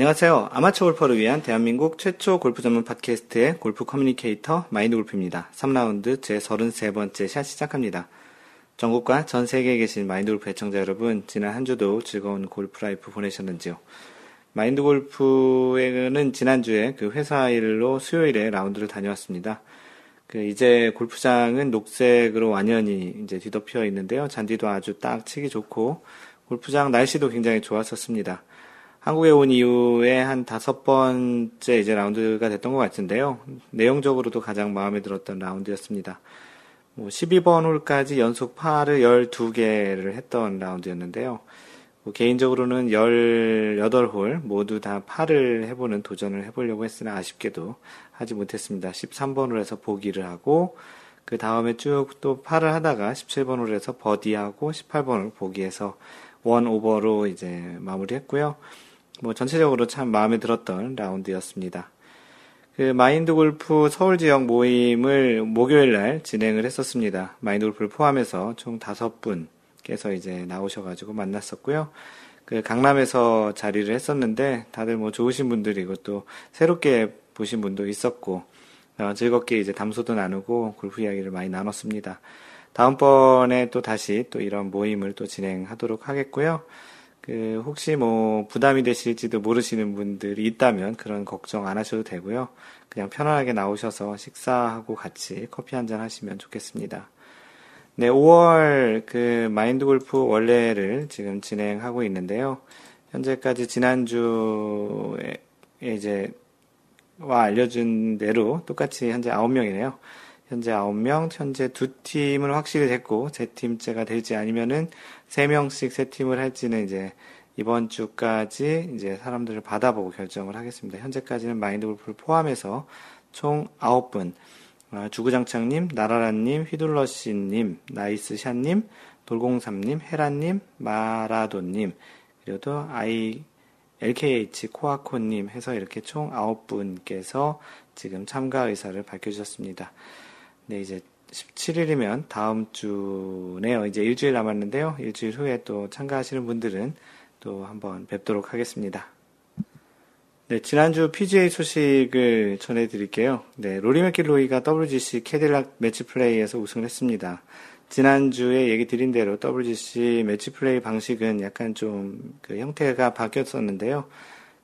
안녕하세요. 아마추어 골퍼를 위한 대한민국 최초 골프 전문 팟캐스트의 골프 communicator 마인드 골프입니다. 3라운드 제 33번째 샷 시작합니다. 전국과 전 세계에 계신 마인드 골프 애청자 여러분, 지난 한 주도 즐거운 골프 life 보내셨는지요? 마인드 골프에는 지난주에 그 회사 일로 수요일에 라운드를 다녀왔습니다. 그 이제 골프장은 녹색으로 완연히 이제 뒤덮여 있는데요. 잔디도 아주 딱 치기 좋고 골프장 날씨도 굉장히 좋았었습니다. 한국에 온 이후에 한 다섯 번째 이제 라운드가 됐던 것 같은데요. 내용적으로도 가장 마음에 들었던 라운드였습니다. 뭐 12번 홀까지 연속 파를 12개를 했던 라운드였는데요. 뭐 개인적으로는 18홀 모두 다 파를 해보는 도전을 해보려고 했으나 아쉽게도 하지 못했습니다. 13번 홀에서 보기를 하고 그 다음에 쭉 또 파를 하다가 17번 홀에서 버디하고 18번 홀 보기해서 원 오버로 이제 마무리했고요. 뭐 전체적으로 참 마음에 들었던 라운드였습니다. 그 마인드 골프 서울 지역 모임을 목요일 날 진행을 했었습니다. 마인드 골프를 포함해서 총 다섯 분께서 이제 나오셔가지고 만났었고요. 그 강남에서 자리를 했었는데 다들 뭐 좋으신 분들이고 또 새롭게 보신 분도 있었고 어, 즐겁게 이제 담소도 나누고 골프 이야기를 많이 나눴습니다. 다음번에 또 다시 또 이런 모임을 또 진행하도록 하겠고요. 그 혹시 뭐 부담이 되실지도 모르시는 분들이 있다면 그런 걱정 안 하셔도 되고요. 그냥 편안하게 나오셔서 식사하고 같이 커피 한 잔 하시면 좋겠습니다. 네, 5월 그 마인드 골프 원래를 지금 진행하고 있는데요. 현재까지 지난주에 이제 와 알려준 대로 똑같이 현재 9명이네요. 현재 9명, 현재 두 팀은 확실히 됐고, 제 팀째가 될지 아니면은 3명씩 세 팀을 할지는 이제 이번 주까지 이제 사람들을 받아보고 결정을 하겠습니다. 현재까지는 마인드 골프를 포함해서 총 9분, 아, 주구장창님, 나라라님, 휘둘러씨님, 나이스샷님, 돌공삼님, 헤라님, 마라도님, 그리고 또 아이, LKH 코아코님 해서 이렇게 총 9분께서 지금 참가 의사를 밝혀주셨습니다. 네, 이제 17일이면 다음 주네요. 이제 일주일 남았는데요. 일주일 후에 또 참가하시는 분들은 또 한번 뵙도록 하겠습니다. 네, 지난주 PGA 소식을 전해드릴게요. 네, 로리 맥길로이가 WGC 캐딜락 매치 플레이에서 우승을 했습니다. 지난주에 얘기 드린 대로 WGC 매치 플레이 방식은 약간 좀 그 형태가 바뀌었었는데요.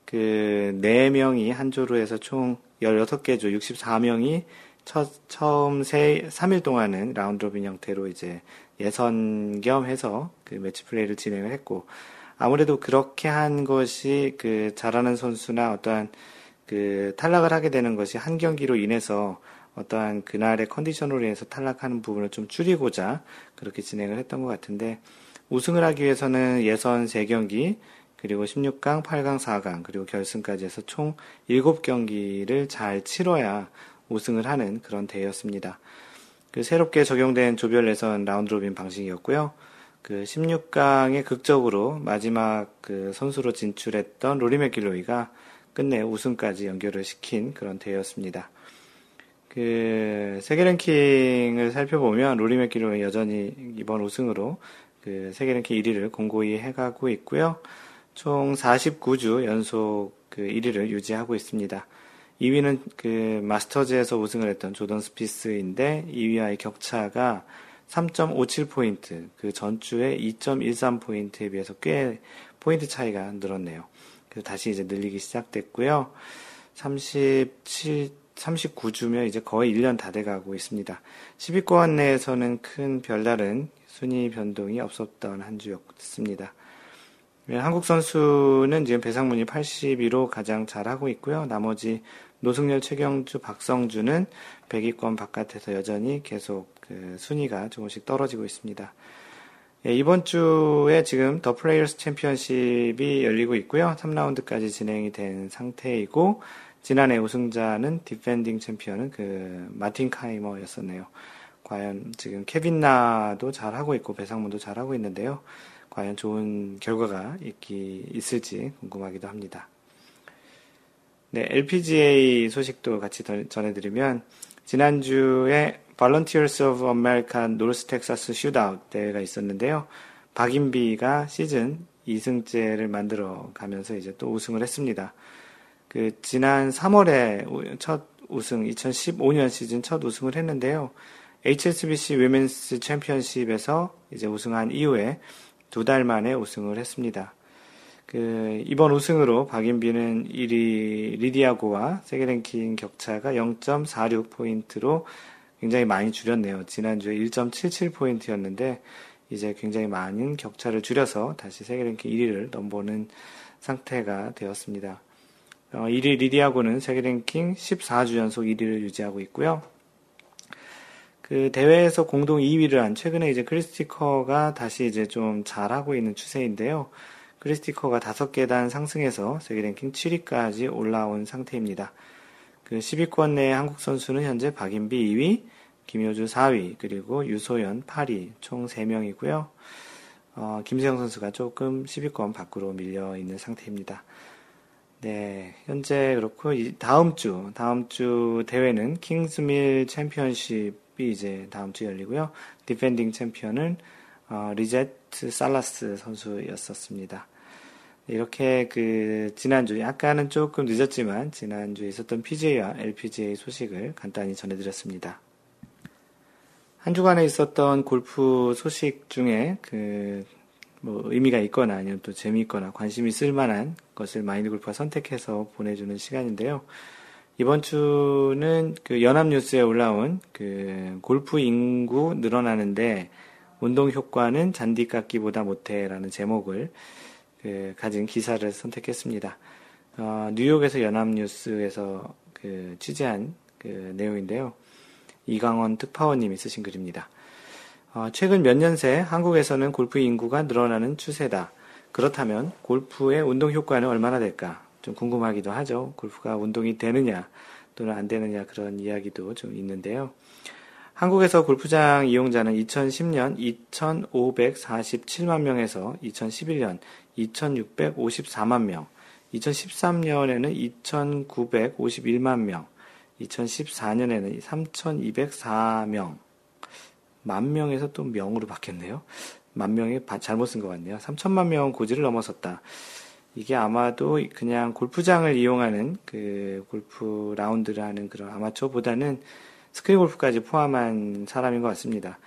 그 4명이 한 조로 해서 총 16개 조 64명이 첫, 처음 세, 3일 동안은 round robin 형태로 이제 예선 겸 해서 그 매치 플레이를 진행을 했고, 아무래도 그렇게 한 것이 그 잘하는 선수나 어떠한 그 탈락을 하게 되는 것이 한 경기로 인해서 어떠한 그날의 컨디션으로 인해서 탈락하는 부분을 좀 줄이고자 그렇게 진행을 했던 것 같은데, 우승을 하기 위해서는 예선 3경기, 그리고 16강, 8강, 4강, 그리고 결승까지 해서 총 7경기를 잘 치러야 우승을 하는 그런 대회였습니다. 그 새롭게 적용된 조별 예선 round robin 방식이었고요. 그 16강에 극적으로 마지막 그 선수로 진출했던 로리 맥길로이가 끝내 우승까지 연결을 시킨 그런 대회였습니다. 그 세계 랭킹을 살펴보면 로리 맥길로이 여전히 이번 우승으로 그 세계 랭킹 1위를 공고히 해가고 있고요. 총 49주 연속 그 1위를 유지하고 있습니다. 2위는 그 마스터즈에서 우승을 했던 조던 스피스인데 2위와의 격차가 3.57포인트, 그 전주에 2.13포인트에 비해서 꽤 포인트 차이가 늘었네요. 그래서 다시 이제 늘리기 시작됐고요. 37, 39주면 이제 거의 1년 다 돼가고 있습니다. 10위권 내에서는 큰 별다른 순위 변동이 없었던 한 주였습니다. 한국 선수는 지금 배상문이 82로 가장 잘하고 있고요. 나머지 노승열, 최경주, 박성주는 100위권 바깥에서 여전히 계속 그 순위가 조금씩 떨어지고 있습니다. 예, 이번 주에 지금 더 플레이어스 챔피언십이 열리고 있고요. 3라운드까지 진행이 된 상태이고 지난해 우승자는 defending 챔피언은 그 마틴 카이머였었네요. 과연 지금 케빈 나도 잘하고 있고 배상문도 잘하고 있는데요. 과연 좋은 결과가 있기 있을지 궁금하기도 합니다. 네, LPGA 소식도 같이 전해드리면 지난주에 Volunteers of America North Texas Shootout 대회가 있었는데요. 박인비가 시즌 2승째를 만들어 가면서 이제 또 우승을 했습니다. 그 지난 3월에 첫 우승, 2015년 시즌 첫 우승을 했는데요. HSBC 위멘스 챔피언십에서 이제 우승한 이후에 두 달 만에 우승을 했습니다. 그 이번 우승으로 박인비는 1위 리디아고와 세계 랭킹 격차가 0.46 포인트로 굉장히 많이 줄였네요. 지난주에 1.77 포인트였는데 이제 굉장히 많은 격차를 줄여서 다시 세계 랭킹 1위를 넘보는 상태가 되었습니다. 어, 1위 리디아고는 세계 랭킹 14주 연속 1위를 유지하고 있고요. 그 대회에서 공동 2위를 한 최근에 이제 크리스티커가 다시 이제 좀 잘하고 있는 추세인데요. 크리스티커가 5계단 상승해서 세계 랭킹 7위까지 올라온 상태입니다. 그 10위권 내 한국 선수는 현재 박인비 2위, 김효주 4위, 그리고 유소연 8위, 총 3명이고요. 어, 김세영 선수가 조금 10위권 밖으로 밀려 있는 상태입니다. 네, 현재 그렇고 다음 주 다음 주 대회는 킹스밀 챔피언십이 이제 다음 주 열리고요. defending 챔피언은 어, 리제트 살라스 선수였었습니다. 이렇게 그 지난주 약간은 조금 늦었지만 지난주에 있었던 PGA와 LPGA 소식을 간단히 전해드렸습니다. 한 주간에 있었던 골프 소식 중에 그 뭐 의미가 있거나 아니면 또 재미있거나 관심이 있을 만한 것을 마인드 골프가 선택해서 보내주는 시간인데요. 이번 주는 그 연합뉴스에 올라온 그 골프 인구 늘어나는데 운동 효과는 잔디 깎기보다 못해라는 제목을 그 가진 기사를 선택했습니다. 어, 뉴욕에서 연합뉴스에서 그 취재한 그 내용인데요. 이강원 특파원님이 쓰신 글입니다. 어, 최근 몇 년 새 한국에서는 골프 인구가 늘어나는 추세다. 그렇다면 골프의 운동 효과는 얼마나 될까? 좀 궁금하기도 하죠. 골프가 운동이 되느냐 또는 안 되느냐 그런 이야기도 좀 있는데요. 한국에서 골프장 이용자는 2010년 2,547만 명에서 2011년 2,654만 명, 2013년에는 2,951만 명, 2014년에는 3,204명, 만 명에서 또 명으로 바뀌었네요. 만 명이 잘못 쓴 것 같네요. 3천만 명 고지를 넘어섰다. 이게 아마도 그냥 골프장을 이용하는 그 골프 라운드를 하는 그런 아마추어보다는 스크린 골프까지 포함한 사람인 것 같습니다.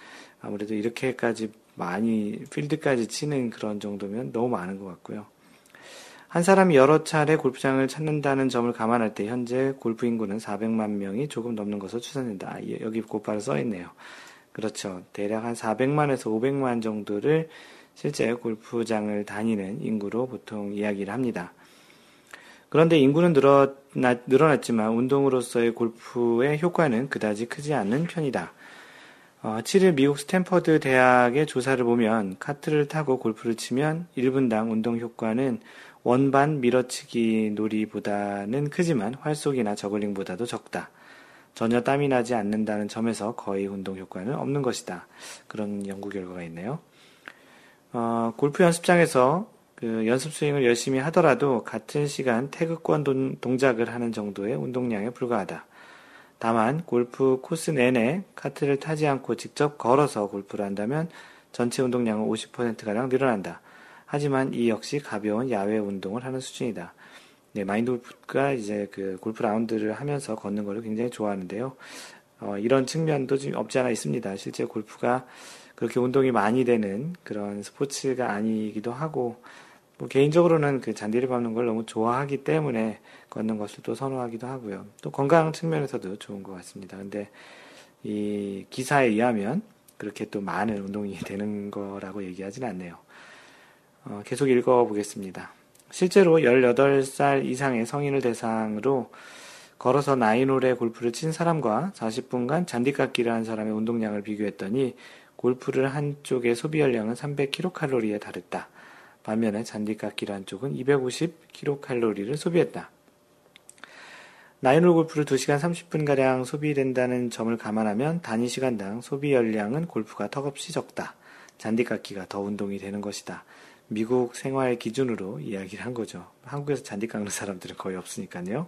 아무래도 이렇게까지 많이 필드까지 치는 그런 정도면 너무 많은 것 같고요. 한 사람이 여러 차례 골프장을 찾는다는 점을 감안할 때 현재 골프 인구는 400만 명이 조금 넘는 것으로 추산된다. 아, 여기 곧바로 써 있네요. 그렇죠. 대략 한 400만에서 500만 정도를 실제 골프장을 다니는 인구로 보통 이야기를 합니다. 그런데 인구는 늘어났, 늘어났지만 운동으로서의 골프의 효과는 그다지 크지 않는 편이다. 어, 7일 미국 스탠퍼드 대학의 조사를 보면 카트를 타고 골프를 치면 1분당 운동 효과는 원반 밀어치기 놀이보다는 크지만 활속이나 저글링보다도 적다. 전혀 땀이 나지 않는다는 점에서 거의 운동 효과는 없는 것이다. 그런 연구 결과가 있네요. 어, 골프 연습장에서 그 연습 스윙을 열심히 하더라도 같은 시간 태극권 동 작을 하는 정도의 운동량에 불과하다. 다만 골프 코스 내내 카트를 타지 않고 직접 걸어서 골프를 한다면 전체 운동량은 50%가량 늘어난다. 하지만 이 역시 가벼운 야외 운동을 하는 수준이다. 네, 마인드 골프가 이제 그 골프 라운드를 하면서 걷는 걸 굉장히 좋아하는데요. 어, 이런 측면도 좀 없지 않아 있습니다. 실제 골프가 그렇게 운동이 많이 되는 그런 스포츠가 아니기도 하고, 뭐 개인적으로는 그 잔디를 밟는 걸 너무 좋아하기 때문에 걷는 것을 또 선호하기도 하고요. 또 건강 측면에서도 좋은 것 같습니다. 근데 이 기사에 의하면 그렇게 또 많은 운동이 되는 거라고 얘기하진 않네요. 어, 계속 읽어보겠습니다. 실제로 18살 이상의 성인을 대상으로 걸어서 나인홀에 골프를 친 사람과 40분간 잔디깎기를 한 사람의 운동량을 비교했더니 골프를 한 쪽의 소비 열량은 300kcal에 달했다. 반면에 잔디깎기를 한 쪽은 250kcal를 소비했다. 나인홀 골프를 2시간 30분가량 소비된다는 점을 감안하면 단위 시간당 소비 열량은 골프가 턱없이 적다. 잔디깎기가 더 운동이 되는 것이다. 미국 생활 기준으로 이야기를 한 거죠. 한국에서 잔디 깎는 사람들은 거의 없으니까요.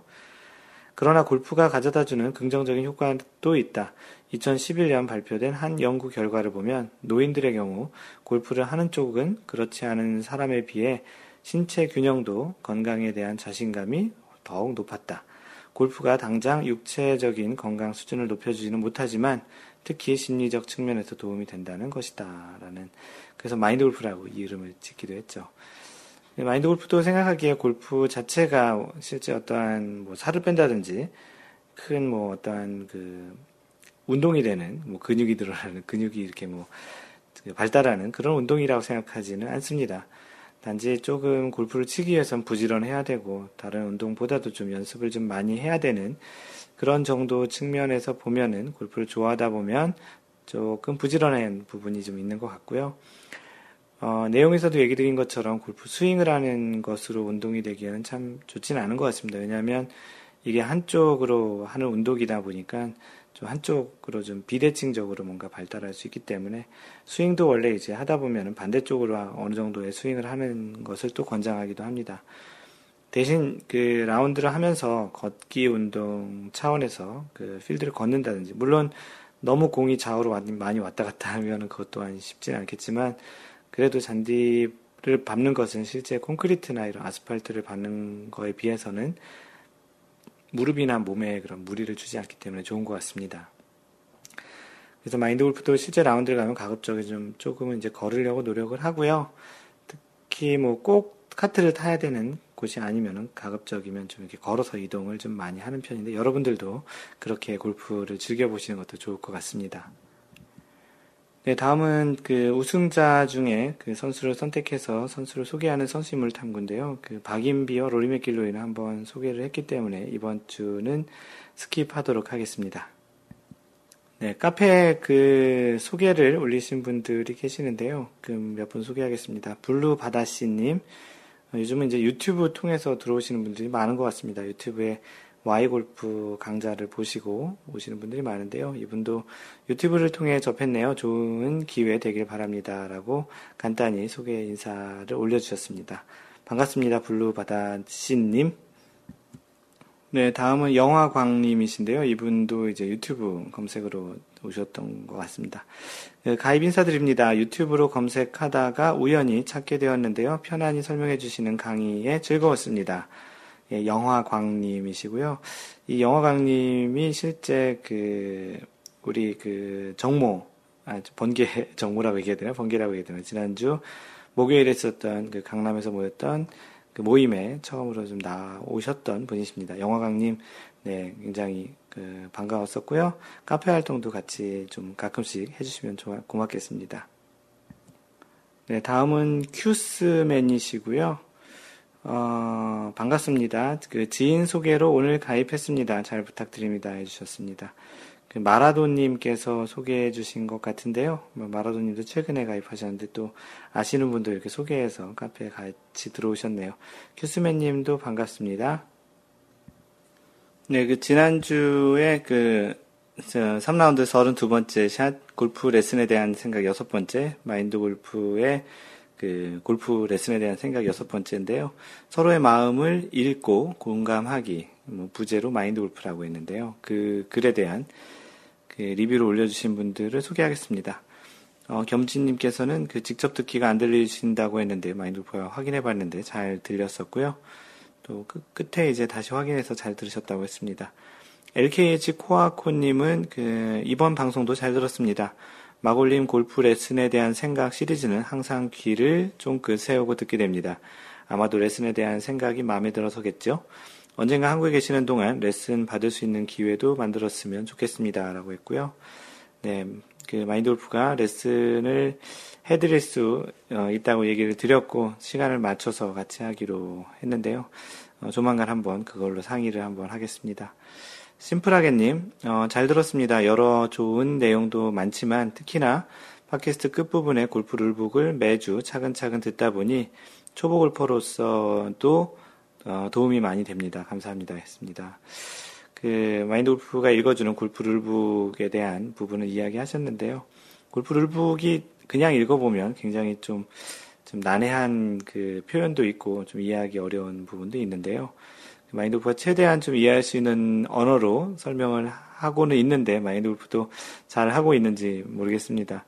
그러나 골프가 가져다 주는 긍정적인 효과도 있다. 2011년 발표된 한 연구 결과를 보면 노인들의 경우 골프를 하는 쪽은 그렇지 않은 사람에 비해 신체 균형도 건강에 대한 자신감이 더욱 높았다. 골프가 당장 육체적인 건강 수준을 높여주지는 못하지만 특히 심리적 측면에서 도움이 된다는 것이다. 라는, 그래서 마인드 골프라고 이 이름을 짓기도 했죠. 마인드 골프도 생각하기에 골프 자체가 실제 어떠한 뭐 살을 뺀다든지 큰 뭐 어떠한 그 운동이 되는 뭐 근육이 늘어나는 근육이 이렇게 뭐 발달하는 그런 운동이라고 생각하지는 않습니다. 단지 조금 골프를 치기 위해선 부지런해야 되고 다른 운동보다도 좀 연습을 좀 많이 해야 되는 그런 정도 측면에서 보면은 골프를 좋아하다 보면 조금 부지런한 부분이 좀 있는 것 같고요. 어, 내용에서도 얘기 드린 것처럼 골프 스윙을 하는 것으로 운동이 되기에는 참 좋지는 않은 것 같습니다. 왜냐하면 이게 한쪽으로 하는 운동이다 보니까 좀 한쪽으로 좀 비대칭적으로 뭔가 발달할 수 있기 때문에 스윙도 원래 이제 하다 보면은 반대쪽으로 어느 정도의 스윙을 하는 것을 또 권장하기도 합니다. 대신 그 라운드를 하면서 걷기 운동 차원에서 그 필드를 걷는다든지 물론 너무 공이 좌우로 많이 왔다 갔다 하면 그것 또한 쉽지는 않겠지만 그래도 잔디를 밟는 것은 실제 콘크리트나 이런 아스팔트를 밟는 거에 비해서는 무릎이나 몸에 그런 무리를 주지 않기 때문에 좋은 것 같습니다. 그래서 마인드 골프도 실제 라운드를 가면 가급적이 좀 조금은 이제 걸으려고 노력을 하고요. 특히 뭐 꼭 카트를 타야 되는 곳이 아니면은 가급적이면 좀 이렇게 걸어서 이동을 좀 많이 하는 편인데 여러분들도 그렇게 골프를 즐겨 보시는 것도 좋을 것 같습니다. 네, 다음은 그 우승자 중에 그 선수를 선택해서 선수를 소개하는 선수인물 탐구인데요. 그 박인비와 로리 맥길로이는 한번 소개를 했기 때문에 이번 주는 skip하도록 하겠습니다. 네, 카페 그 소개를 올리신 분들이 계시는데요. 그 몇 분 소개하겠습니다. 블루 바다씨님. 요즘은 이제 유튜브 통해서 들어오시는 분들이 많은 것 같습니다. 유튜브에 Y골프 강좌를 보시고 오시는 분들이 많은데요. 이분도 유튜브를 통해 접했네요. 좋은 기회 되길 바랍니다. 라고 간단히 소개 인사를 올려주셨습니다. 반갑습니다. 블루바다씨님. 네, 다음은 영화광님이신데요. 이분도 이제 유튜브 검색으로 오셨던 것 같습니다. 네, 가입 인사드립니다. 유튜브로 검색하다가 우연히 찾게 되었는데요. 편안히 설명해 주시는 강의에 즐거웠습니다. 예, 영화광님이시고요. 이 영화광님이 실제 그 우리 그 정모 아 번개 정모라고 얘기해야 되나 번개라고 얘기해야 되나 지난주 목요일에 있었던 그 강남에서 모였던 그 모임에 처음으로 좀 나오셨던 분이십니다. 영화광님 네 굉장히 그 반가웠었고요. 카페 활동도 같이 좀 가끔씩 해주시면 좋아 고맙겠습니다. 네 다음은 큐스맨이시고요. 어, 반갑습니다. 그 지인 소개로 오늘 가입했습니다. 잘 부탁드립니다. 해주셨습니다. 그 마라도님께서 소개해 주신 것 같은데요. 뭐 마라도님도 최근에 가입하셨는데 또 아시는 분도 이렇게 소개해서 카페에 같이 들어오셨네요. 큐스맨님도 반갑습니다. 네, 그 지난주에 그 3라운드 32번째 샷 골프 레슨에 대한 생각 여섯 번째 마인드 골프의 그 골프 레슨에 대한 생각 여섯 번째인데요. 서로의 마음을 읽고 공감하기 뭐 부제로 마인드 골프라고 했는데요. 그 글에 대한 그 리뷰를 올려주신 분들을 소개하겠습니다. 어, 겸진님께서는 그 직접 듣기가 안 들리신다고 했는데 마인드 골프가 확인해 봤는데 잘 들렸었고요. 또그 끝에 이제 다시 확인해서 잘 들으셨다고 했습니다. LKH 코아코님은 그 이번 방송도 잘 들었습니다. 마골림 골프 레슨에 대한 생각 시리즈는 항상 귀를 쫑긋 세우고 듣게 됩니다. 아마도 레슨에 대한 생각이 마음에 들어서겠죠? 언젠가 한국에 계시는 동안 레슨 받을 수 있는 기회도 만들었으면 좋겠습니다. 라고 했고요. 네, 그 마인드 골프가 레슨을 해드릴 수 어, 있다고 얘기를 드렸고, 시간을 맞춰서 같이 하기로 했는데요. 어, 조만간 한번 그걸로 상의를 한번 하겠습니다. 심플하게님, 어, 잘 들었습니다. 여러 좋은 내용도 많지만 특히나 팟캐스트 끝부분에 골프 룰북을 매주 차근차근 듣다 보니 초보 골퍼로서도 어, 도움이 많이 됩니다. 감사합니다. 했습니다. 그 마인드 골프가 읽어주는 골프 룰북에 대한 부분을 이야기하셨는데요. 골프 룰북이 그냥 읽어보면 굉장히 좀, 좀 난해한 그 표현도 있고 좀 이해하기 어려운 부분도 있는데요. 마인드 골프가 최대한 좀 이해할 수 있는 언어로 설명을 하고는 있는데 마인드 골프도 잘 하고 있는지 모르겠습니다.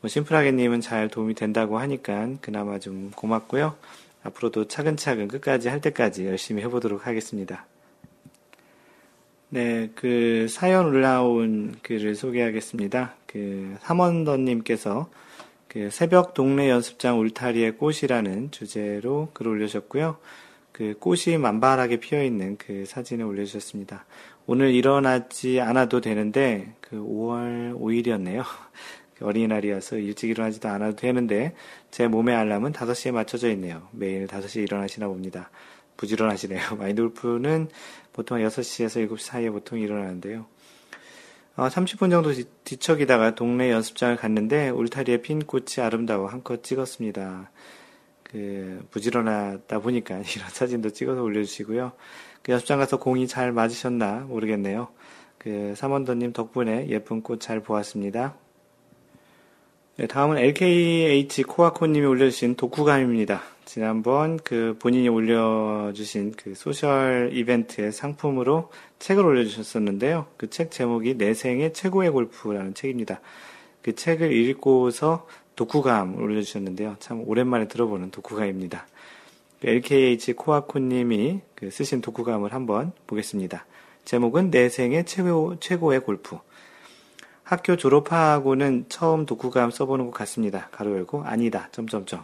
뭐 심플하게님은 잘 도움이 된다고 하니까 그나마 좀 고맙고요. 앞으로도 차근차근 끝까지 할 때까지 열심히 해보도록 하겠습니다. 네, 그 사연 올라온 글을 소개하겠습니다. 그 삼원더님께서 그 새벽 동네 연습장 울타리의 꽃이라는 주제로 글을 올려주셨고요. 그 꽃이 만발하게 피어 있는 그 사진을 올려주셨습니다. 오늘 일어나지 않아도 되는데 그 5월 5일이었네요. 어린이날이어서 일찍 일어나지도 않아도 되는데 제 몸의 알람은 5시에 맞춰져 있네요. 매일 5시에 일어나시나 봅니다. 부지런하시네요. 마인드골프는 보통 6시에서 7시 사이에 보통 일어나는데요. 어, 30분 정도 뒤척이다가 동네 연습장을 갔는데 울타리에 핀 꽃이 아름다워 한껏 찍었습니다. 그 부지런하다 보니까 이런 사진도 찍어서 올려주시고요. 그 연습장 가서 공이 잘 맞으셨나 모르겠네요. 그 삼원더님 덕분에 예쁜 꽃 잘 보았습니다. 네, 다음은 LKH 코아코님이 올려주신 독후감입니다. 지난번 그 본인이 올려주신 그 소셜 이벤트의 상품으로 책을 올려주셨었는데요. 그 책 제목이 내 생의 최고의 골프라는 책입니다. 그 책을 읽고서 독후감 올려주셨는데요. 참 오랜만에 들어보는 독후감입니다. LKH 코아코님이 그 쓰신 독후감을 한번 보겠습니다. 제목은 내 생의 최고, 최고의 골프. 학교 졸업하고는 처음 독후감 써보는 것 같습니다. 가로 열고 아니다. 점점점.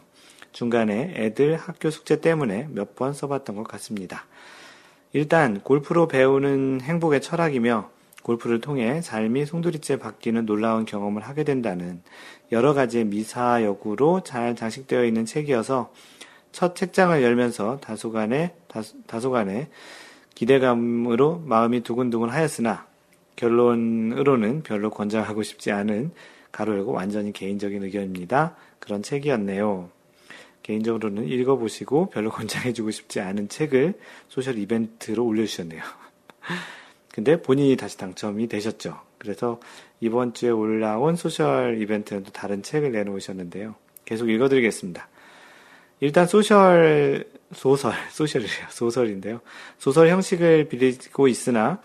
중간에 애들 학교 숙제 때문에 몇 번 써봤던 것 같습니다. 일단 골프로 배우는 행복의 철학이며 골프를 통해 삶이 송두리째 바뀌는 놀라운 경험을 하게 된다는 여러 가지의 미사역으로 잘 장식되어 있는 책이어서 첫 책장을 열면서 다소간의 다소, 간의 기대감으로 마음이 두근두근 하였으나 결론으로는 별로 권장하고 싶지 않은 가로 열고 완전히 개인적인 의견입니다. 그런 책이었네요. 개인적으로는 읽어보시고 별로 권장해주고 싶지 않은 책을 social 이벤트로 올려주셨네요. 근데 본인이 다시 당첨이 되셨죠. 그래서 이번 주에 올라온 social 이벤트는 또 다른 책을 내놓으셨는데요. 계속 읽어드리겠습니다. 일단 social, 소설, social이래요. 소설인데요. 소설 형식을 빌리고 있으나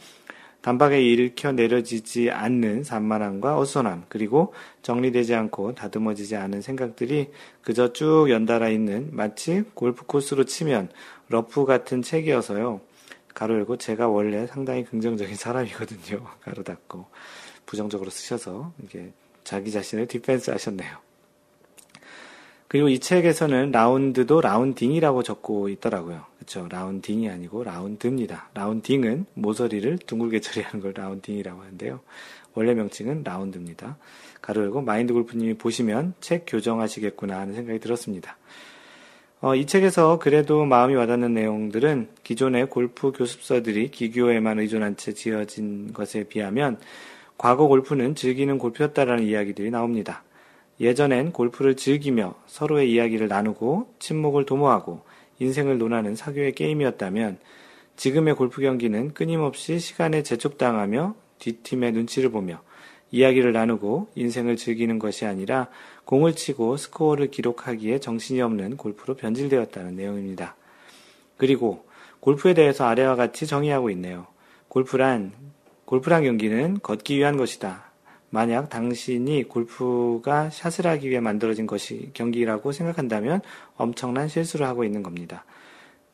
단박에 읽혀 내려지지 않는 산만함과 어수선함, 그리고 정리되지 않고 다듬어지지 않은 생각들이 그저 쭉 연달아 있는 마치 골프 코스로 치면 러프 같은 책이어서요. 가로 열고 제가 원래 상당히 긍정적인 사람이거든요. 가로 닫고 부정적으로 쓰셔서 이게 자기 자신을 defense 하셨네요. 그리고 이 책에서는 라운드도 라운딩이라고 적고 있더라고요. 그렇죠. 라운딩이 아니고 라운드입니다. 라운딩은 모서리를 둥글게 처리하는 걸 라운딩이라고 하는데요. 원래 명칭은 라운드입니다. 가로 열고 마인드 골프님이 보시면 책 교정하시겠구나 하는 생각이 들었습니다. 어, 이 책에서 그래도 마음이 와닿는 내용들은 기존의 골프 교습서들이 기교에만 의존한 채 지어진 것에 비하면 과거 골프는 즐기는 골프였다라는 이야기들이 나옵니다. 예전엔 골프를 즐기며 서로의 이야기를 나누고 침묵을 도모하고 인생을 논하는 사교의 게임이었다면 지금의 골프 경기는 끊임없이 시간에 재촉당하며 뒷팀의 눈치를 보며 이야기를 나누고 인생을 즐기는 것이 아니라 공을 치고 스코어를 기록하기에 정신이 없는 골프로 변질되었다는 내용입니다. 그리고 골프에 대해서 아래와 같이 정의하고 있네요. 골프란 골프란 경기는 걷기 위한 것이다. 만약 당신이 골프가 샷을 하기 위해 만들어진 것이 경기라고 생각한다면 엄청난 실수를 하고 있는 겁니다.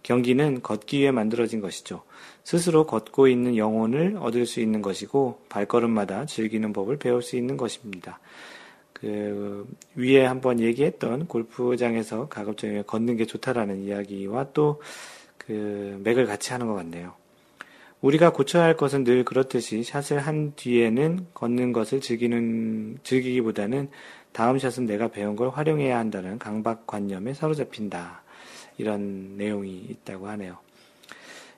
경기는 걷기 위해 만들어진 것이죠. 스스로 걷고 있는 영혼을 얻을 수 있는 것이고 발걸음마다 즐기는 법을 배울 수 있는 것입니다. 그 위에 한번 얘기했던 골프장에서 가급적이면 걷는 게 좋다라는 이야기와 또 그 맥을 같이 하는 것 같네요. 우리가 고쳐야 할 것은 늘 그렇듯이 샷을 한 뒤에는 걷는 것을 즐기는, 즐기기보다는 다음 샷은 내가 배운 걸 활용해야 한다는 강박관념에 사로잡힌다. 이런 내용이 있다고 하네요.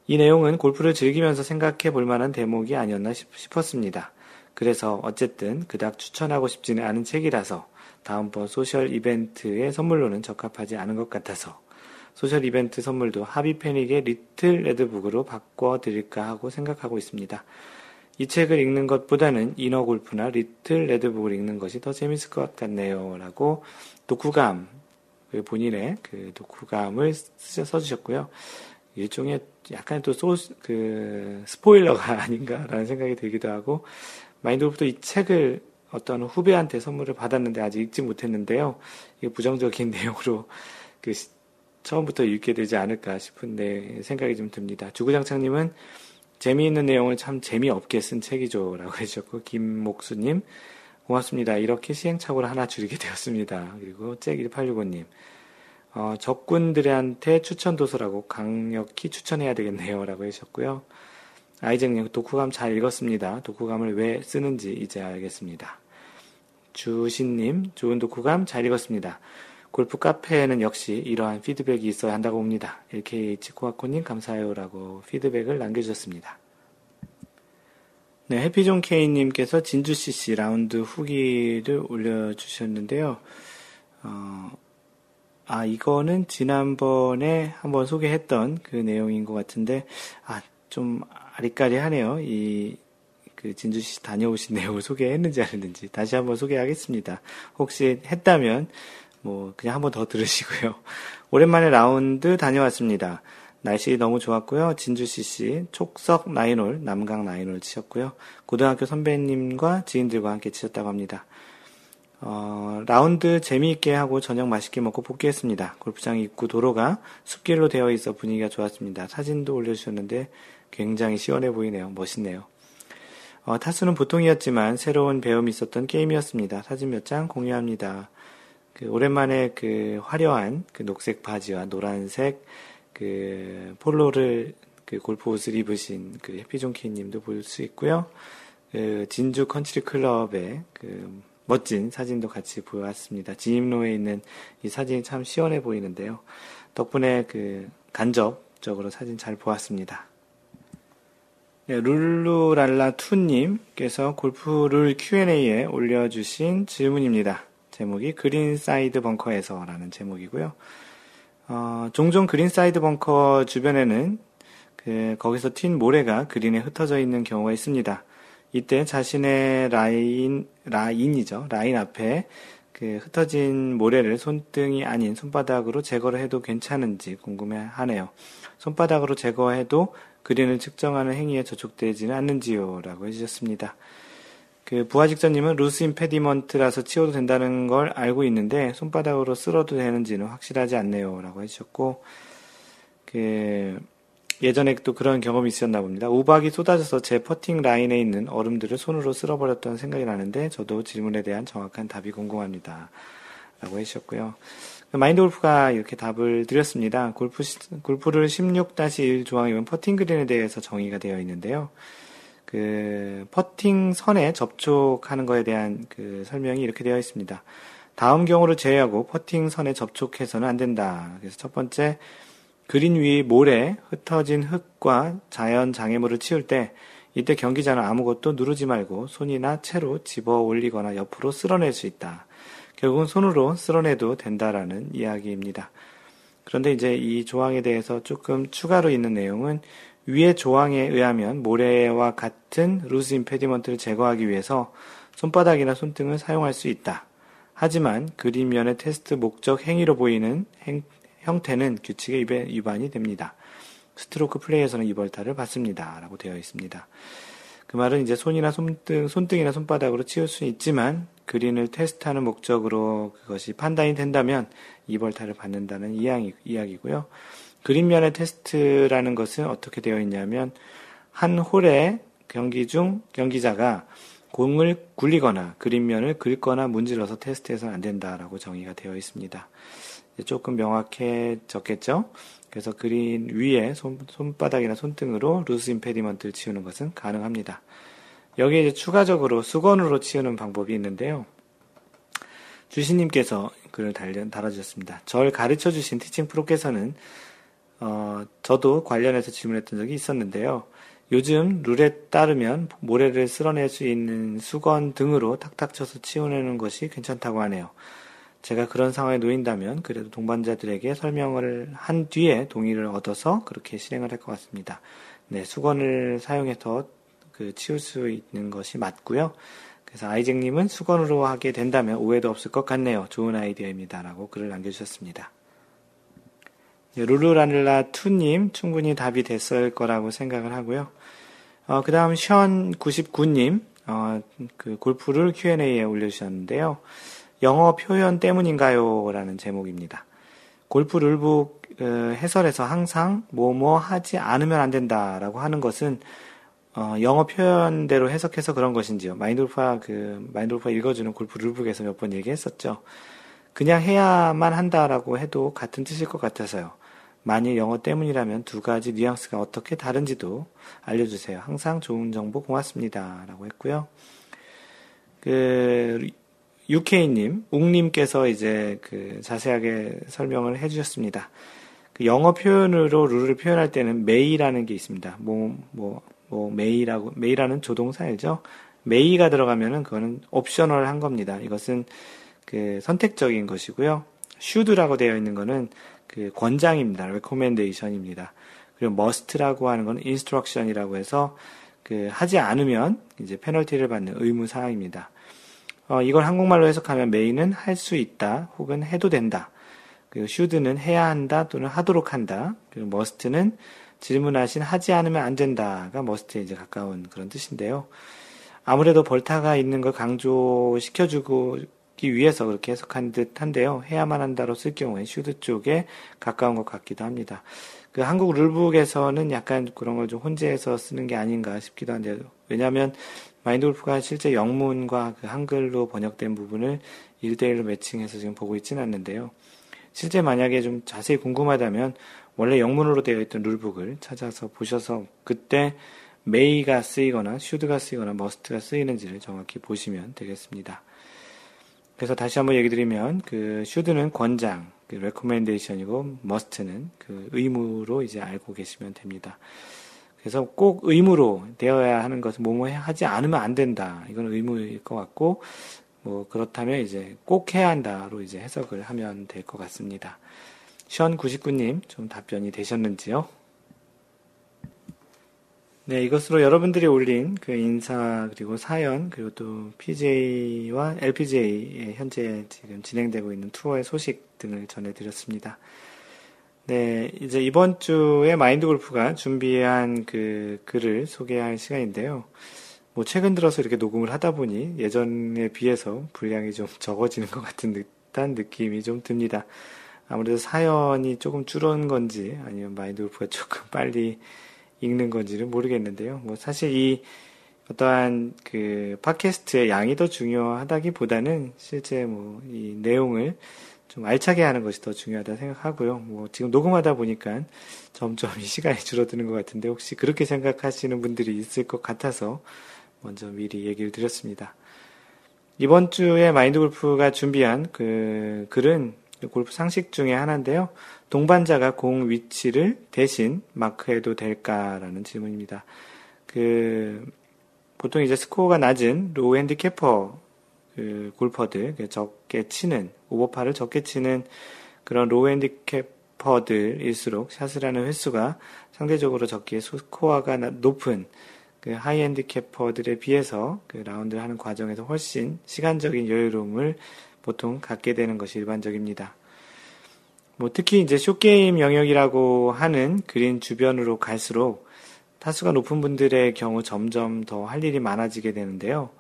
이 내용은 골프를 즐기면서 생각해 볼 만한 대목이 아니었나 싶었습니다. 그래서 어쨌든 그닥 추천하고 싶지는 않은 책이라서 다음번 social 이벤트의 선물로는 적합하지 않은 것 같아서 social 이벤트 선물도 하비 페닉의 Little Red Book으로 바꿔드릴까 하고 생각하고 있습니다. 이 책을 읽는 것보다는 이너 골프나 리틀 레드북을 읽는 것이 더 재밌을 것 같네요. 라고 독후감, 그 본인의 그 독후감을 써주셨고요. 일종의 약간 또 소, 그, 스포일러가 아닌가라는 생각이 들기도 하고, 마인드 골프도 이 책을 어떤 후배한테 선물을 받았는데 아직 읽지 못했는데요. 이게 부정적인 내용으로 그 처음부터 읽게 되지 않을까 싶은데 생각이 좀 듭니다. 주구장창님은 재미있는 내용을 참 재미없게 쓴 책이죠. 라고 해주셨고, 김목수님, 고맙습니다. 이렇게 시행착오를 하나 줄이게 되었습니다. 그리고 잭1865님, 어, 적군들한테 추천 도서라고 강력히 추천해야 되겠네요. 라고 해주셨고요. 아이쟁님, 독후감 잘 읽었습니다. 독후감을 왜 쓰는지 이제 알겠습니다. 주신님, 좋은 독후감 잘 읽었습니다. 골프 카페에는 역시 이러한 피드백이 있어야 한다고 봅니다. LKH 코아코님 감사해요라고 피드백을 남겨주셨습니다. 네, 해피존 K님께서 진주CC 라운드 후기를 올려주셨는데요. 어, 아, 이거는 지난번에 한번 소개했던 그 내용인 것 같은데, 아, 좀 아리까리하네요. 이, 그 진주씨 다녀오신 내용을 소개했는지 안 했는지 다시 한번 소개하겠습니다. 혹시 했다면 뭐 그냥 한 번 더 들으시고요. 오랜만에 라운드 다녀왔습니다. 날씨 너무 좋았고요. 진주 CC 촉석 나인홀 남강 나인홀 치셨고요. 고등학교 선배님과 지인들과 함께 치셨다고 합니다. 어, 라운드 재미있게 하고 저녁 맛있게 먹고 복귀했습니다. 골프장 입구 도로가 숲길로 되어 있어 분위기가 좋았습니다. 사진도 올려주셨는데 굉장히 시원해 보이네요. 멋있네요. 어, 타수는 보통이었지만 새로운 배움이 있었던 게임이었습니다. 사진 몇 장 공유합니다. 그 오랜만에 그 화려한 그 녹색 바지와 노란색 그 폴로를 그 골프 옷을 입으신 그 해피존키 님도 볼 수 있고요. 그 진주 컨트리 클럽의 그 멋진 사진도 같이 보았습니다. 지임로에 있는 이 사진이 참 시원해 보이는데요. 덕분에 그 간접적으로 사진 잘 보았습니다. 네, 룰루랄라2님께서 골프 룰 Q&A에 올려주신 질문입니다. 제목이 그린 사이드 벙커에서라는 제목이고요. 어, 종종 그린 사이드 벙커 주변에는 그 거기서 튄 모래가 그린에 흩어져 있는 경우가 있습니다. 이때 자신의 라인 라인이죠. 라인 앞에 그 흩어진 모래를 손등이 아닌 손바닥으로 제거를 해도 괜찮은지 궁금해하네요. 손바닥으로 제거해도 그린을 측정하는 행위에 저촉되지는 않는지요? 라고 해주셨습니다. 그 부하 직전님은 loose impediment라서 치워도 된다는 걸 알고 있는데 손바닥으로 쓸어도 되는지는 확실하지 않네요라고 해주셨고 그 예전에 또 그런 경험이 있었나 봅니다. 우박이 쏟아져서 제 퍼팅 라인에 있는 얼음들을 손으로 쓸어버렸던 생각이 나는데 저도 질문에 대한 정확한 답이 궁금합니다. 라고 해주셨고요. 그 마인드 골프가 이렇게 답을 드렸습니다. 골프, 골프 룰 16-1 조항이면 퍼팅 그린에 대해서 정의가 되어 있는데요. 그 퍼팅 선에 접촉하는 것에 대한 그 설명이 이렇게 되어 있습니다. 다음 경우를 제외하고 퍼팅 선에 접촉해서는 안 된다. 그래서 첫 번째 그린 위 모래 흩어진 흙과 자연 장애물을 치울 때 이때 경기자는 아무것도 누르지 말고 손이나 채로 집어 올리거나 옆으로 쓸어낼 수 있다. 결국은 손으로 쓸어내도 된다라는 이야기입니다. 그런데 이제 이 조항에 대해서 조금 추가로 있는 내용은 위의 조항에 의하면 모래와 같은 loose impediment를 제거하기 위해서 손바닥이나 손등을 사용할 수 있다. 하지만 그린 면의 테스트 목적 행위로 보이는 행, 형태는 규칙에 위반이 됩니다. 스트로크 플레이에서는 이벌타를 받습니다. 라고 되어 있습니다. 그 말은 이제 손이나 손등, 손등이나 손바닥으로 치울 수 있지만 그린을 테스트하는 목적으로 그것이 판단이 된다면 이벌타를 받는다는 이야기, 이야기고요. 그린 면의 테스트라는 것은 어떻게 되어 있냐면 한 홀의 경기 중 경기자가 공을 굴리거나 그린 면을 긁거나 문질러서 테스트해서는 안 된다라고 정의가 되어 있습니다. 조금 명확해졌겠죠? 그래서 그린 위에 손, 손바닥이나 손등으로 loose impediment를 치우는 것은 가능합니다. 여기에 이제 추가적으로 수건으로 치우는 방법이 있는데요. 주신님께서 글을 달아주셨습니다. 절 가르쳐 주신 티칭 프로께서는 어, 저도 관련해서 질문했던 적이 있었는데요. 요즘 룰에 따르면 모래를 쓸어낼 수 있는 수건 등으로 탁탁 쳐서 치워내는 것이 괜찮다고 하네요. 제가 그런 상황에 놓인다면 그래도 동반자들에게 설명을 한 뒤에 동의를 얻어서 그렇게 실행을 할 것 같습니다. 네, 수건을 사용해서 그 치울 수 있는 것이 맞고요. 그래서 아이잭님은 수건으로 하게 된다면 오해도 없을 것 같네요. 좋은 아이디어입니다. 라고 글을 남겨주셨습니다. 룰루라늘라2님 충분히 답이 됐을 거라고 생각을 하고요. 어, 그 다음 션99님, 어, 그 골프를 Q&A에 올려주셨는데요. 영어 표현 때문인가요? 라는 제목입니다. 골프 룰북 어, 해설에서 항상 뭐뭐 하지 않으면 안 된다라고 하는 것은 어, 영어 표현대로 해석해서 그런 것인지요. 마인돌파 그 마인돌파 읽어주는 골프 룰북에서 몇 번 얘기했었죠. 그냥 해야만 한다라고 해도 같은 뜻일 것 같아서요. 만일 영어 때문이라면 두 가지 뉘앙스가 어떻게 다른지도 알려주세요. 항상 좋은 정보 고맙습니다. 라고 했고요. 그, UK님, 웅님께서 이제 그 자세하게 설명을 해주셨습니다. 그 영어 표현으로 룰을 표현할 때는 may라는 게 있습니다. 뭐, 뭐, 뭐, may라고, may라는 조동사이죠. may가 들어가면은 그거는 optional 한 겁니다. 이것은 그 선택적인 것이고요. should라고 되어 있는 거는 그 권장입니다. recommendation입니다. 그리고 must라고 하는 건 instruction이라고 해서 그 하지 않으면 이제 페널티를 받는 의무 사항입니다. 어, 이걸 한국말로 해석하면 may는 할 수 있다 혹은 해도 된다. 그리고 should는 해야 한다 또는 하도록 한다. 그리고 must는 질문하신 하지 않으면 안 된다가 must에 이제 가까운 그런 뜻인데요. 아무래도 벌타가 있는 걸 강조시켜주고 위해서 그렇게 해석한 듯 한데요. 해야만 한다로 쓸 경우에 should 쪽에 가까운 것 같기도 합니다. 그 한국 rule book에서는 약간 그런 걸 좀 혼재해서 쓰는 게 아닌가 싶기도 한데요. 왜냐하면 마인드 골프가 실제 영문과 그 한글로 번역된 부분을 1대1로 매칭해서 지금 보고 있지는 않는데요. 실제 만약에 좀 자세히 궁금하다면 원래 영문으로 되어 있던 룰북을 찾아서 보셔서 그때 메이가 쓰이거나 슈드가 쓰이거나 머스트가 쓰이는지를 정확히 보시면 되겠습니다. 그래서 다시 한번 얘기 드리면 그 should는 권장, 그 recommendation이고 must는 그 의무로 이제 알고 계시면 됩니다. 그래서 꼭 의무로 되어야 하는 것은 뭐뭐 하지 않으면 안 된다. 이건 의무일 것 같고 뭐 그렇다면 이제 꼭 해야 한다로 이제 해석을 하면 될 것 같습니다. 션 99님 좀 답변이 되셨는지요? 네, 이것으로 여러분들이 올린 그 인사 그리고 사연 그리고 또 PJ와 LPGA의 현재 지금 진행되고 있는 투어의 소식 등을 전해드렸습니다. 네, 이제 이번 주에 마인드 골프가 준비한 그 글을 소개할 시간인데요. 뭐 최근 들어서 이렇게 녹음을 하다 보니 예전에 비해서 분량이 좀 적어지는 것 같은 듯한 느낌이 좀 듭니다. 아무래도 사연이 조금 줄은 건지 아니면 마인드 골프가 조금 빨리 읽는 건지는 모르겠는데요. 뭐 사실 이 어떠한 그 팟캐스트의 양이 더 중요하다기보다는 실제 뭐 이 내용을 좀 알차게 하는 것이 더 중요하다 생각하고요. 뭐 지금 녹음하다 보니까 점점 이 시간이 줄어드는 것 같은데 혹시 그렇게 생각하시는 분들이 있을 것 같아서 먼저 미리 얘기를 드렸습니다. 이번 주에 마인드 골프가 준비한 그 글은 골프 상식 중에 하나인데요. 동반자가 공 위치를 대신 마크해도 될까라는 질문입니다. 그 보통 이제 스코어가 낮은 low handicapper 그 골퍼들 그 적게 치는 오버파를 적게 치는 그런 low handicapper들일수록 샷을 하는 횟수가 상대적으로 적기에 스코어가 높은 그 high handicapper들에 비해서 그 라운드를 하는 과정에서 훨씬 시간적인 여유로움을 보통 갖게 되는 것이 일반적입니다. 뭐 특히 이제 short game 영역이라고 하는 그린 주변으로 갈수록 타수가 높은 분들의 경우 점점 더 할 일이 많아지게 되는데요.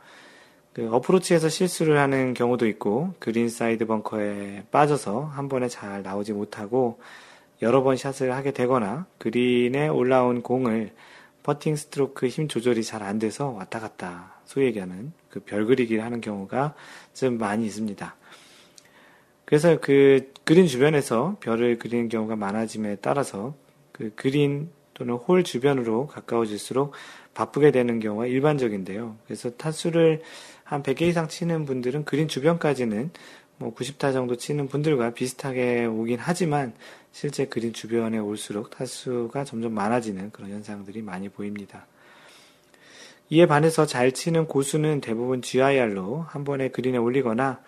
그 어프로치에서 실수를 하는 경우도 있고 그린 사이드 벙커에 빠져서 한 번에 잘 나오지 못하고 여러 번 샷을 하게 되거나 그린에 올라온 공을 퍼팅 스트로크 힘 조절이 잘 안 돼서 왔다 갔다 소위 얘기하는 그 별 그리기를 하는 경우가 좀 많이 있습니다. 그래서 그 그린 주변에서 별을 그리는 경우가 많아짐에 따라서 그 그린 또는 홀 주변으로 가까워질수록 바쁘게 되는 경우가 일반적인데요. 그래서 타수를 한 100개 이상 치는 분들은 그린 주변까지는 뭐 90타 정도 치는 분들과 비슷하게 오긴 하지만 실제 그린 주변에 올수록 타수가 점점 많아지는 그런 현상들이 많이 보입니다. 이에 반해서 잘 치는 고수는 대부분 GIR로 한 번에 그린에 올리거나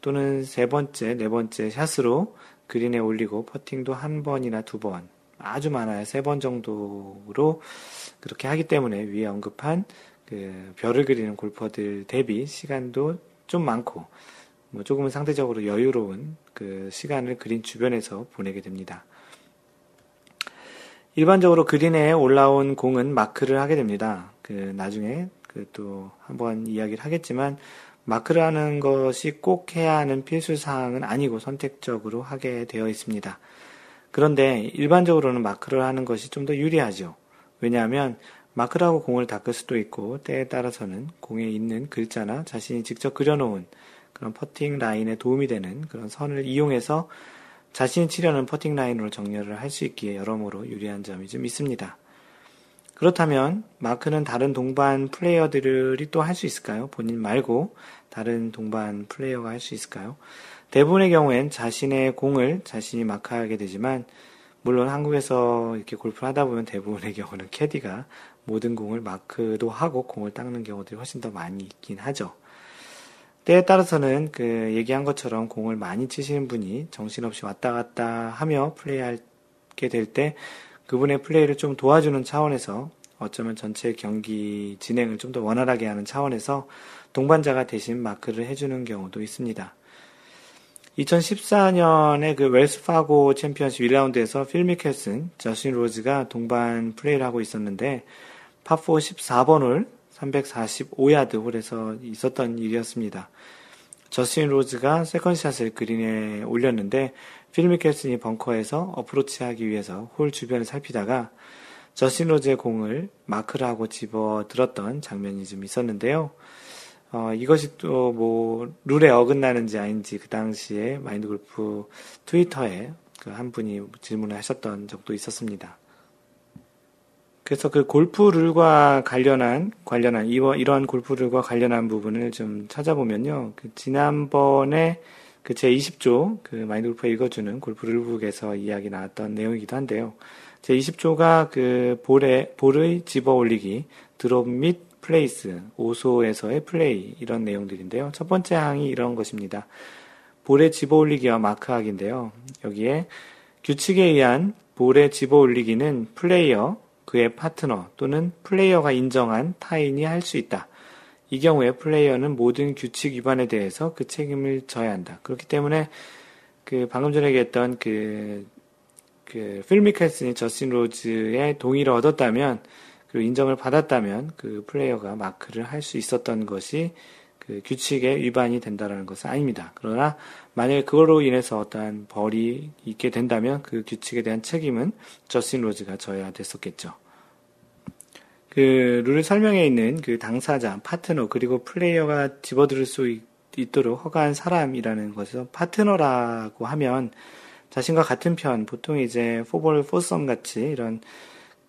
또는 세 번째, 네 번째 샷으로 그린에 올리고 퍼팅도 한 번이나 두 번, 아주 많아요. 세번 정도로 그렇게 하기 때문에 위에 언급한 그 별을 그리는 골퍼들 대비 시간도 좀 많고 뭐 조금은 상대적으로 여유로운 그 시간을 그린 주변에서 보내게 됩니다. 일반적으로 그린에 올라온 공은 마크를 하게 됩니다. 그 나중에 그 또 한번 이야기를 하겠지만 마크를 하는 것이 꼭 해야 하는 필수 사항은 아니고 선택적으로 하게 되어 있습니다. 그런데 일반적으로는 마크를 하는 것이 좀 더 유리하죠. 왜냐하면 마크를 하고 공을 닦을 수도 있고 때에 따라서는 공에 있는 글자나 자신이 직접 그려놓은 그런 퍼팅 라인에 도움이 되는 그런 선을 이용해서 자신이 치려는 퍼팅 라인으로 정렬을 할 수 있기에 여러모로 유리한 점이 좀 있습니다. 그렇다면 마크는 다른 동반 플레이어들이 또 할 수 있을까요? 본인 말고 다른 동반 플레이어가 할 수 있을까요? 대부분의 경우엔 자신의 공을 자신이 마크하게 되지만 물론 한국에서 이렇게 골프를 하다 보면 대부분의 경우는 캐디가 모든 공을 마크도 하고 공을 닦는 경우들이 훨씬 더 많이 있긴 하죠. 때에 따라서는 그 얘기한 것처럼 공을 많이 치시는 분이 정신없이 왔다 갔다 하며 플레이하게 될 때 그분의 플레이를 좀 도와주는 차원에서 어쩌면 전체 경기 진행을 좀 더 원활하게 하는 차원에서 동반자가 대신 마크를 해주는 경우도 있습니다. 2014년에 그 웰스 파고 챔피언십 1라운드에서 필 미켈슨, 저스틴 로즈가 동반 플레이를 하고 있었는데 파4 14번 홀 345야드 홀에서 있었던 일이었습니다. 저스틴 로즈가 second shot을 그린에 올렸는데 필 미켈슨이 벙커에서 어프로치하기 위해서 홀 주변을 살피다가 저스틴 로즈의 공을 마크를 하고 집어 들었던 장면이 좀 있었는데요. 어, 이것이 또 뭐 룰에 어긋나는지 아닌지 그 당시에 마인드 골프 트위터에 그 한 분이 질문을 하셨던 적도 있었습니다. 그래서 그 골프 룰과 관련한, 관련한, 이러한 골프 룰과 관련한 부분을 좀 찾아보면요. 그 지난번에 그 제20조, 그 마인드 골프가 읽어주는 골프 룰북에서 이야기 나왔던 내용이기도 한데요. 제20조가 그 볼에, 볼의 집어 올리기, 드롭 및 place, 오소에서의 플레이, 이런 내용들인데요. 첫 번째 항이 이런 것입니다. 볼에 집어 올리기와 마크하기인데요. 여기에 규칙에 의한 볼에 집어 올리기는 플레이어, 그의 파트너 또는 플레이어가 인정한 타인이 할 수 있다. 이 경우에 플레이어는 모든 규칙 위반에 대해서 그 책임을 져야 한다. 그렇기 때문에 그 방금 전에 얘기했던 그, 그, 필 미켈슨이 저스틴 로즈의 동의를 얻었다면, 그리고 인정을 받았다면 그 플레이어가 마크를 할 수 있었던 것이 그 규칙에 위반이 된다라는 것은 아닙니다. 그러나 만약에 그걸로 인해서 어떠한 벌이 있게 된다면 그 규칙에 대한 책임은 저스틴 로즈가 져야 됐었겠죠. 그 룰을 설명에 있는 그 당사자, 파트너 그리고 플레이어가 집어들을 수 있, 도록 허가한 사람이라는 것에서 파트너라고 하면 자신과 같은 편, 보통 이제 포볼 포썸 같이 이런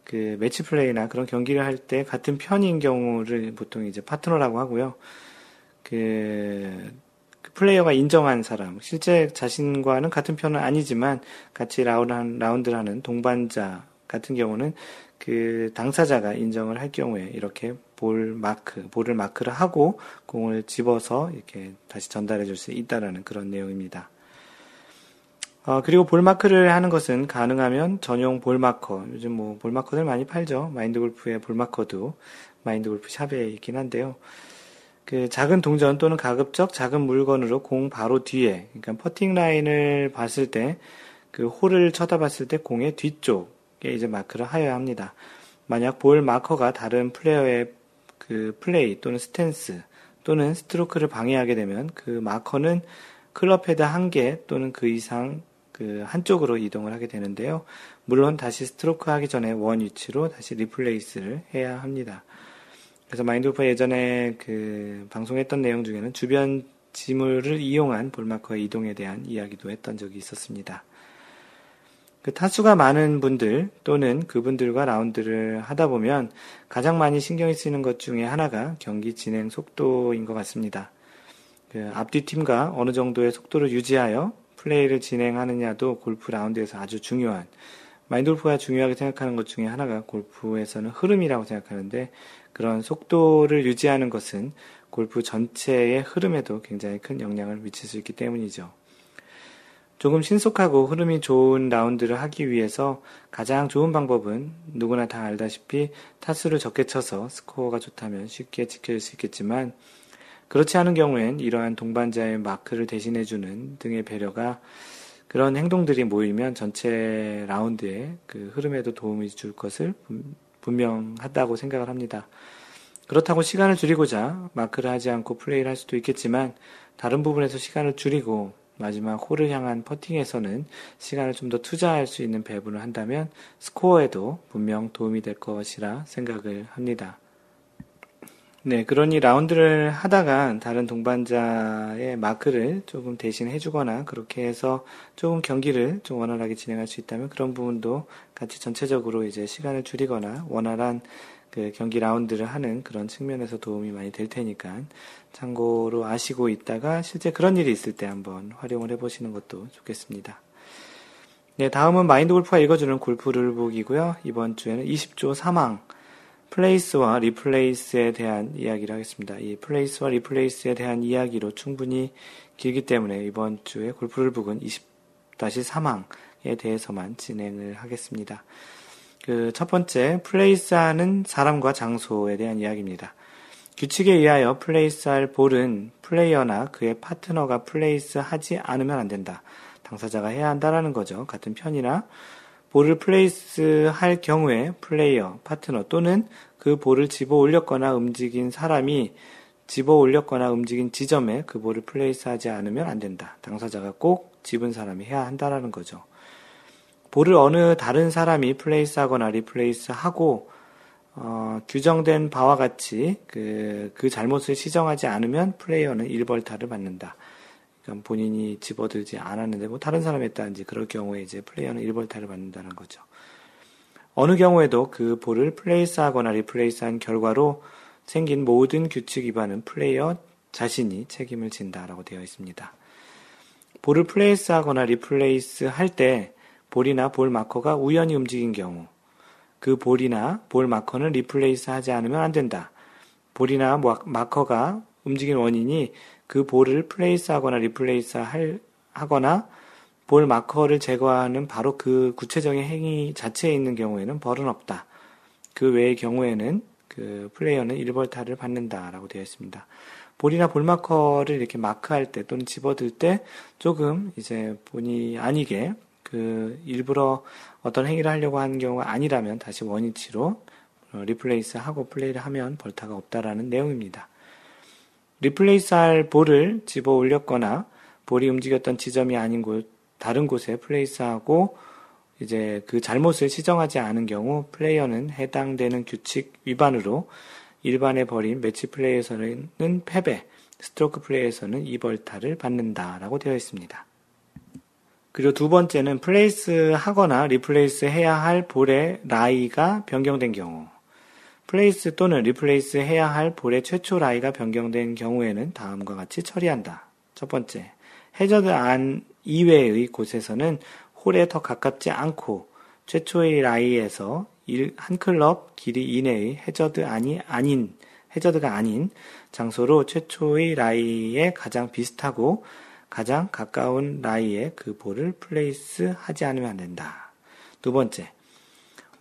그 매치 플레이나 그런 경기를 할 때 같은 편인 경우를 보통 이제 파트너라고 하고요. 그, 그 플레이어가 인정한 사람, 실제 자신과는 같은 편은 아니지만 같이 라운드, 하는 동반자 같은 경우는 그 당사자가 인정을 할 경우에 이렇게 볼 마크, 볼을 마크를 하고 공을 집어서 이렇게 다시 전달해 줄 수 있다라는 그런 내용입니다. 어, 그리고 볼 마크를 하는 것은 가능하면 전용 볼 마커, 요즘 뭐 볼 마커들 많이 팔죠. 마인드 골프의 볼 마커도 마인드 골프 샵에 있긴 한데요. 그 작은 동전 또는 가급적 작은 물건으로 공 바로 뒤에, 그러니까 퍼팅 라인을 봤을 때, 그 홀을 쳐다봤을 때 공의 뒤쪽 에 이제 마크를 하여야 합니다. 만약 볼 마커가 다른 플레이어의 그 플레이 또는 스탠스 또는 스트로크를 방해하게 되면 그 마커는 클럽 헤드 한 개 또는 그 이상 그 한쪽으로 이동을 하게 되는데요. 물론 다시 스트로크 하기 전에 원 위치로 다시 replace를 해야 합니다. 그래서 마인드골프 예전에 그 방송했던 내용 중에는 주변 지물을 이용한 볼마커의 이동에 대한 이야기도 했던 적이 있었습니다. 그 타수가 많은 분들 또는 그분들과 라운드를 하다 보면 가장 많이 신경이 쓰이는 것 중에 하나가 경기 진행 속도인 것 같습니다. 그 앞뒤 팀과 어느 정도의 속도를 유지하여 플레이를 진행하느냐도 골프 라운드에서 아주 중요한 마인돌프가 중요하게 생각하는 것 중에 하나가 골프에서는 흐름이라고 생각하는데 그런 속도를 유지하는 것은 골프 전체의 흐름에도 굉장히 큰 영향을 미칠 수 있기 때문이죠. 조금 신속하고 흐름이 좋은 라운드를 하기 위해서 가장 좋은 방법은 누구나 다 알다시피 타수를 적게 쳐서 스코어가 좋다면 쉽게 지켜질 수 있겠지만 그렇지 않은 경우엔 이러한 동반자의 마크를 대신해주는 등의 배려가 그런 행동들이 모이면 전체 라운드의 그 흐름에도 도움이 줄 것을 분명하다고 생각을 합니다. 그렇다고 시간을 줄이고자 마크를 하지 않고 플레이를 할 수도 있겠지만 다른 부분에서 시간을 줄이고 마지막 홀을 향한 퍼팅에서는 시간을 좀 더 투자할 수 있는 배분을 한다면 스코어에도 분명 도움이 될 것이라 생각을 합니다. 네, 그러니 라운드를 하다가 다른 동반자의 마크를 조금 대신 해주거나 그렇게 해서 조금 경기를 좀 원활하게 진행할 수 있다면 그런 부분도 같이 전체적으로 이제 시간을 줄이거나 원활한 그 경기 라운드를 하는 그런 측면에서 도움이 많이 될 테니까 참고로 아시고 있다가 실제 그런 일이 있을 때 한번 활용을 해보시는 것도 좋겠습니다. 네, 다음은 마인드 골프가 읽어주는 골프 룰북이고요. 이번 주에는 20조 사망, place와 replace에 대한 이야기를 하겠습니다. 이 place와 replace에 대한 이야기로 충분히 길기 때문에 이번 주에 골프 룰북은 20-3항에 대해서만 진행을 하겠습니다. 그 첫 번째 place하는 사람과 장소에 대한 이야기입니다. 규칙에 의하여 place할 볼은 플레이어나 그의 파트너가 place하지 않으면 안 된다. 당사자가 해야 한다라는 거죠. 같은 편이나 볼을 place할 경우에 플레이어, 파트너 또는 그 볼을 집어 올렸거나 움직인 사람이 집어 올렸거나 움직인 지점에 그 볼을 place하지 않으면 안 된다. 당사자가 꼭 집은 사람이 해야 한다라는 거죠. 볼을 어느 다른 사람이 place 하거나 replace 하고, 어, 규정된 바와 같이 그, 그 잘못을 시정하지 않으면 플레이어는 1벌타를 받는다. 그러니까 본인이 집어들지 않았는데 뭐 다른 사람이 했다든지 그럴 경우에 이제 플레이어는 1벌타를 받는다는 거죠. 어느 경우에도 그 볼을 place 하거나 replace 한 결과로 생긴 모든 규칙 위반은 플레이어 자신이 책임을 진다라고 되어 있습니다. 볼을 place 하거나 replace 할 때 볼이나 볼 마커가 우연히 움직인 경우 그 볼이나 볼 마커는 replace 하지 않으면 안 된다. 볼이나 마커가 움직인 원인이 그 볼을 place 하거나 replace 할, 하거나 볼 마커를 제거하는 바로 그 구체적인 행위 자체에 있는 경우에는 벌은 없다. 그 외의 경우에는 그 플레이어는 1벌타를 받는다라고 되어 있습니다. 볼이나 볼 마커를 이렇게 마크할 때 또는 집어들 때 조금 이제 본의 아니게 그 일부러 어떤 행위를 하려고 하는 경우가 아니라면 다시 원위치로 어, replace 하고 플레이를 하면 벌타가 없다라는 내용입니다. replace 할 볼을 집어 올렸거나 볼이 움직였던 지점이 아닌 곳, 다른 곳에 place하고 이제 그 잘못을 시정하지 않은 경우 플레이어는 해당되는 규칙 위반으로 일반의 벌인 매치 플레이에서는 패배, 스트로크 플레이에서는 2벌타를 받는다라고 되어 있습니다. 그리고 두 번째는 place 하거나 replace 해야 할 볼의 라이가 변경된 경우. place 또는 replace 해야 할 볼의 최초 라이가 변경된 경우에는 다음과 같이 처리한다. 첫 번째, 해저드 안 이외의 곳에서는 홀에 더 가깝지 않고 최초의 라이에서 한 클럽 길이 이내의 해저드 안이 아닌 해저드가 아닌 장소로 최초의 라이에 가장 비슷하고 가장 가까운 라이에 그 볼을 place 하지 않으면 안 된다. 두 번째,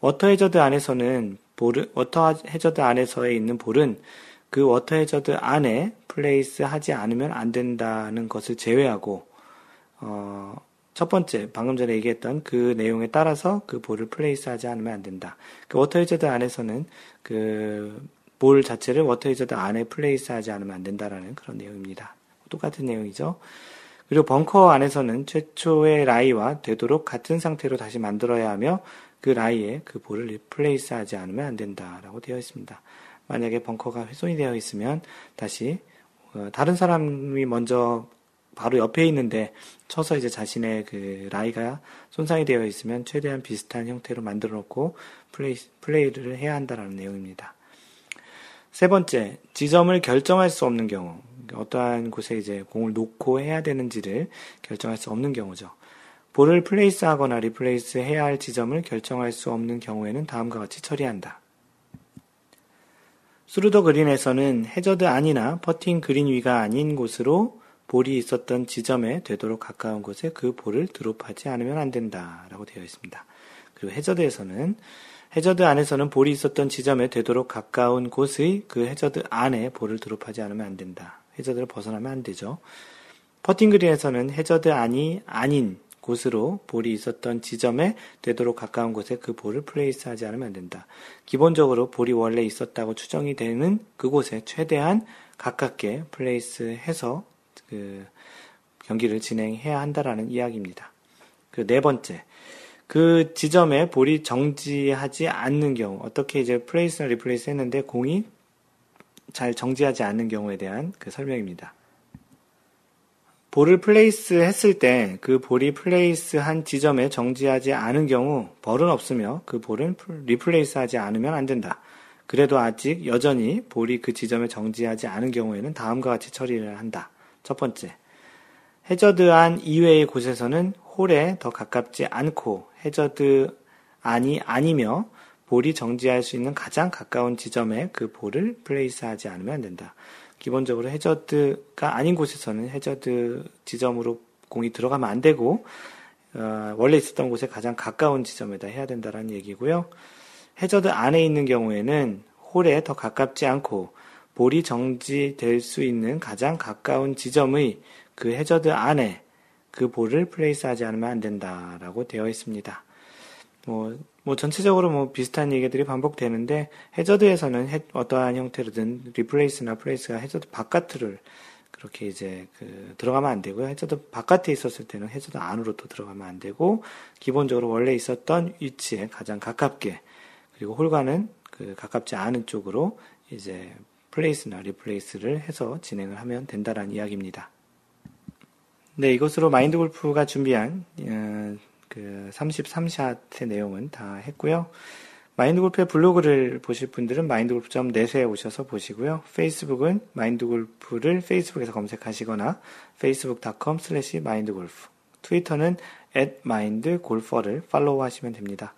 워터 해저드 안에서는 볼을, 워터 해저드 안에서에 있는 볼은 그 워터 해저드 안에 place 하지 않으면 안 된다는 것을 제외하고, 어, 첫 번째, 방금 전에 얘기했던 그 내용에 따라서 그 볼을 place 하지 않으면 안 된다. 그 워터 해저드 안에서는 그 볼 자체를 워터 해저드 안에 place 하지 않으면 안 된다라는 그런 내용입니다. 똑같은 내용이죠. 그리고 벙커 안에서는 최초의 라이와 되도록 같은 상태로 다시 만들어야 하며 그 라이에 그 볼을 replace 하지 않으면 안 된다라고 되어 있습니다. 만약에 벙커가 훼손이 되어 있으면 다시 어, 다른 사람이 먼저 바로 옆에 있는데 쳐서 이제 자신의 그 라이가 손상이 되어 있으면 최대한 비슷한 형태로 만들어 놓고 플레이, 플레이를 해야 한다라는 내용입니다. 세 번째, 지점을 결정할 수 없는 경우. 어떠한 곳에 이제 공을 놓고 해야 되는지를 결정할 수 없는 경우죠. 볼을 place 하거나 replace 해야 할 지점을 결정할 수 없는 경우에는 다음과 같이 처리한다. through the green에서는 해저드 안이나 퍼팅 그린 위가 아닌 곳으로 볼이 있었던 지점에 되도록 가까운 곳에 그 볼을 드롭하지 않으면 안 된다 라고 되어 있습니다. 그리고 해저드에서는 해저드 안에서는 볼이 있었던 지점에 되도록 가까운 곳의 그 해저드 안에 볼을 드롭하지 않으면 안 된다. 해저드를 벗어나면 안 되죠. 퍼팅 그린에서는 해저드 안이 아닌 곳으로 볼이 있었던 지점에 되도록 가까운 곳에 그 볼을 place 하지 않으면 안 된다. 기본적으로 볼이 원래 있었다고 추정이 되는 그곳에 최대한 가깝게 place 해서 그 경기를 진행해야 한다라는 이야기입니다. 그 네 번째. 그 지점에 볼이 정지하지 않는 경우, 어떻게 이제 place나 replace 했는데 공이 잘 정지하지 않는 경우에 대한 그 설명입니다. 볼을 place 했을 때 그 볼이 place 한 지점에 정지하지 않은 경우 벌은 없으며 그 볼은 replace 하지 않으면 안 된다. 그래도 아직 여전히 볼이 그 지점에 정지하지 않은 경우에는 다음과 같이 처리를 한다. 첫 번째. 해저드 안 이외의 곳에서는 홀에 더 가깝지 않고 해저드 안이 아니며 볼이 정지할 수 있는 가장 가까운 지점에 그 볼을 place 하지 않으면 안 된다. 기본적으로 해저드가 아닌 곳에서는 해저드 지점으로 공이 들어가면 안 되고 어, 원래 있었던 곳에 가장 가까운 지점에다 해야 된다라는 얘기고요. 해저드 안에 있는 경우에는 홀에 더 가깝지 않고 볼이 정지될 수 있는 가장 가까운 지점의 그 해저드 안에 그 볼을 place하지 않으면 안 된다라고 되어 있습니다. 뭐, 뭐 전체적으로 뭐 비슷한 얘기들이 반복되는데 해저드에서는 해, 어떠한 형태로든 replace나 place가 해저드 바깥을 그렇게 이제 그 들어가면 안 되고요. 해저드 바깥에 있었을 때는 해저드 안으로 또 들어가면 안 되고 기본적으로 원래 있었던 위치에 가장 가깝게 그리고 홀과는 그 가깝지 않은 쪽으로 이제 place나 replace를 해서 진행을 하면 된다라는 이야기입니다. 네, 이것으로 마인드 골프가 준비한 어, 그 33샷의 내용은 다 했고요. 마인드 골프의 블로그를 보실 분들은 마인드골프.net에 오셔서 보시고요. 페이스북은 마인드 골프를 페이스북에서 검색하시거나 facebook.com slash mindgolf 트위터는 at mindgolfer를 follow 하시면 됩니다.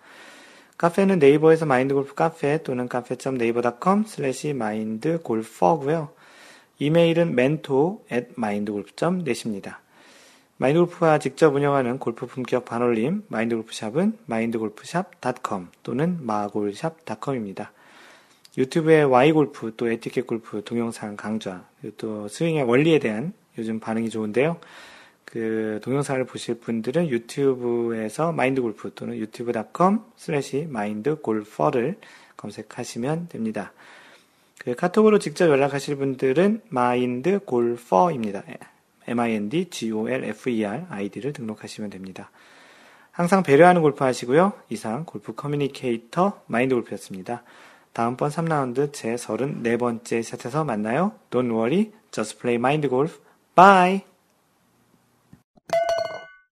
카페는 네이버에서 마인드골프 카페 또는 cafe.naver.com slash mindgolfer고요. 이메일은 mentor at mindgolf.net입니다. 마인드골프가 직접 운영하는 골프 품격 반올림 마인드골프샵은 마인드골프샵.com 또는 마골샵.com입니다. 유튜브에 Y골프 또 에티켓 골프 동영상 강좌 또 스윙의 원리에 대한 요즘 반응이 좋은데요. 그 동영상을 보실 분들은 유튜브에서 마인드골프 또는 youtube.com slash 마인드골퍼를 검색하시면 됩니다. 그 카톡으로 직접 연락하실 분들은 마인드골퍼입니다. Mindgolfer 아이디를 등록하시면 됩니다. 항상 배려하는 골프 하시고요. 이상 골프 communicator 마인드 골프였습니다. 다음번 3라운드 제 34번째 샷에서 만나요. Don't worry, just play mind golf. Bye!